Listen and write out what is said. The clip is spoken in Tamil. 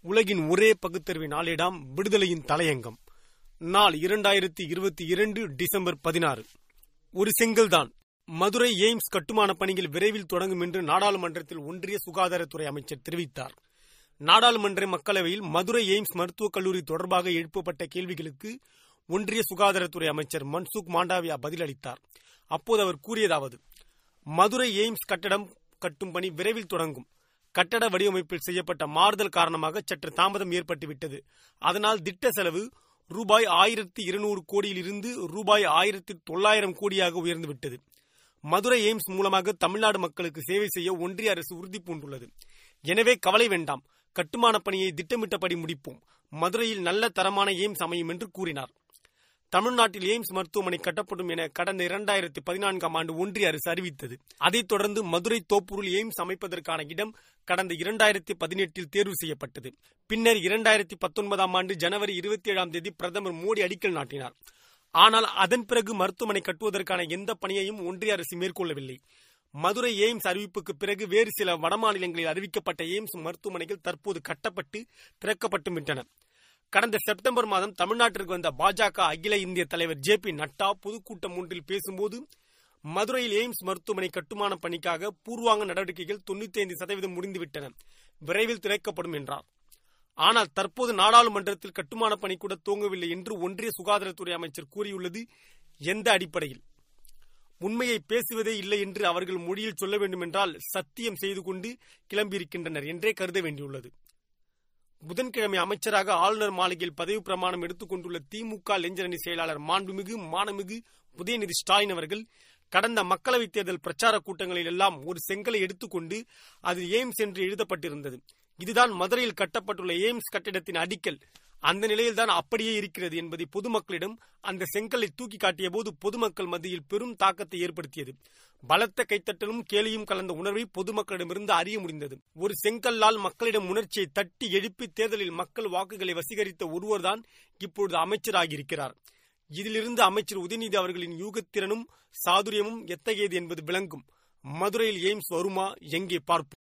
உலகின் ஒரே பகுத்தறிவு நாளேடாம் விடுதலையின் தலையங்கம். நாள் இரண்டாயிரத்தி இருபத்தி இரண்டு டிசம்பர் பதினாறு. ஒரு செங்கல்தான். மதுரை எய்ம்ஸ் கட்டுமான பணிகள் விரைவில் தொடங்கும் என்று நாடாளுமன்றத்தில் ஒன்றிய சுகாதாரத்துறை அமைச்சர் தெரிவித்தார். நாடாளுமன்ற மக்களவையில் மதுரை எய்ம்ஸ் மருத்துவக் கல்லூரி தொடர்பாக எழுப்பப்பட்ட கேள்விகளுக்கு ஒன்றிய சுகாதாரத்துறை அமைச்சர் மன்சுக் மாண்டாவியா பதிலளித்தார். அப்போது அவர் கூறியதாவது மதுரை எய்ம்ஸ் கட்டடம் கட்டும் பணி விரைவில் தொடங்கும். கட்டட வடிவமைப்பில் செய்யப்பட்ட மாறுதல் காரணமாக சற்று தாமதம் ஏற்பட்டுவிட்டது. அதனால் திட்ட செலவு ரூபாய் ஆயிரத்தி இருநூறு கோடியிலிருந்து ரூபாய் ஆயிரத்தி தொள்ளாயிரம் கோடியாக உயர்ந்துவிட்டது. மதுரை எய்ம்ஸ் மூலமாக தமிழ்நாடு மக்களுக்கு சேவை செய்ய ஒன்றிய அரசு உறுதி பூண்டுள்ளது எனவே கவலை வேண்டாம். கட்டுமான பணியை திட்டமிட்டபடி முடிப்போம். மதுரையில் நல்ல தரமான எய்ம்ஸ் அமையும் என்று கூறினார். தமிழ்நாட்டில் எய்ம்ஸ் மருத்துவமனை கட்டப்படும் என கடந்த இரண்டாயிரத்தி பதினான்காம் ஆண்டு ஒன்றிய அரசு அறிவித்தது. அதைத் தொடர்ந்து மதுரை தோப்பூரில் எய்ம்ஸ் அமைப்பதற்கான இடம் கடந்த இரண்டாயிரத்தி பதினெட்டில் தேர்வு செய்யப்பட்டது. பின்னர் இரண்டாயிரத்தி பத்தொன்பதாம் ஆண்டு ஜனவரி இருபத்தி ஏழாம் தேதி பிரதமர் மோடி அடிக்கல் நாட்டினார். ஆனால் அதன் பிறகு மருத்துவமனை கட்டுவதற்கான எந்த பணியையும் ஒன்றிய அரசு மேற்கொள்ளவில்லை. மதுரை எய்ம்ஸ் அறிவிப்புக்கு பிறகு வேறு சில வடமாநிலங்களில் அறிவிக்கப்பட்ட எய்ம்ஸ் மருத்துவமனைகள் தற்போது கட்டப்பட்டு திறக்கப்பட்டு விட்டன. கடந்த செப்டம்பர் மாதம் தமிழ்நாட்டிற்கு வந்த பாஜக அகில இந்திய தலைவர் ஜே பி நட்டா பொதுக்கூட்டம் ஒன்றில் பேசும்போது மதுரையில் எய்ம்ஸ் மருத்துவமனை கட்டுமான பணிக்காக பூர்வாங்க நடவடிக்கைகள் தொண்ணூத்தி ஐந்து சதவீதம் முடிந்துவிட்டன. விரைவில் திறக்கப்படும் என்றார். ஆனால் தற்போது நாடாளுமன்றத்தில் கட்டுமான பணி கூட தூங்கவில்லை என்று ஒன்றிய சுகாதாரத்துறை அமைச்சர் கூறியுள்ளது எந்த அடிப்படையில்? உண்மையை பேசுவதே இல்லை என்று அவர்கள் மொழியில் சொல்ல வேண்டுமென்றால் சத்தியம் செய்து கொண்டு கிளம்பியிருக்கின்றனர் என்றே கருத வேண்டியுள்ளது. புதன்கிழமை அமைச்சராக ஆளுநர் மாளிகையில் பதவி பிரமாணம் எடுத்துக் கொண்டுள்ள திமுக இளைஞரணி செயலாளர் மாண்புமிகு மானமிகு உதயநிதி ஸ்டாலின் அவர்கள் கடந்த மக்களவைத் தேர்தல் பிரச்சார கூட்டங்களில் எல்லாம் ஒரு செங்கலை எடுத்துக்கொண்டு அது எய்ம்ஸ் என்று எழுதப்பட்டிருந்தது. இதுதான் மதுரையில் கட்டப்பட்டுள்ள எய்ம்ஸ் கட்டிடத்தின் அடிக்கல். அந்த நிலையில்தான் அப்படியே இருக்கிறது என்பதை பொதுமக்களிடம் அந்த செங்கலை தூக்கி காட்டிய போது பொதுமக்கள் மத்தியில் பெரும் தாக்கத்தை ஏற்படுத்தியது. பலத்த கைத்தட்டலும் கேலியும் கலந்த உணர்வை பொதுமக்களிடமிருந்து அறிய முடிந்தது. ஒரு செங்கல்லால் மக்களிடம் உணர்ச்சியை தட்டி எழுப்பி தேர்தலில் மக்கள் வாக்குகளை வசீகரித்த ஒருவர்தான் இப்பொழுது அமைச்சராகியிருக்கிறார். இதிலிருந்து அமைச்சர் உதயநிதி அவர்களின் யூகத்திறனும் சாதுரியமும் எத்தகையது என்பது விளங்கும். மதுரையில் எய்ம்ஸ் வருமா? எங்கே பார்ப்போம்.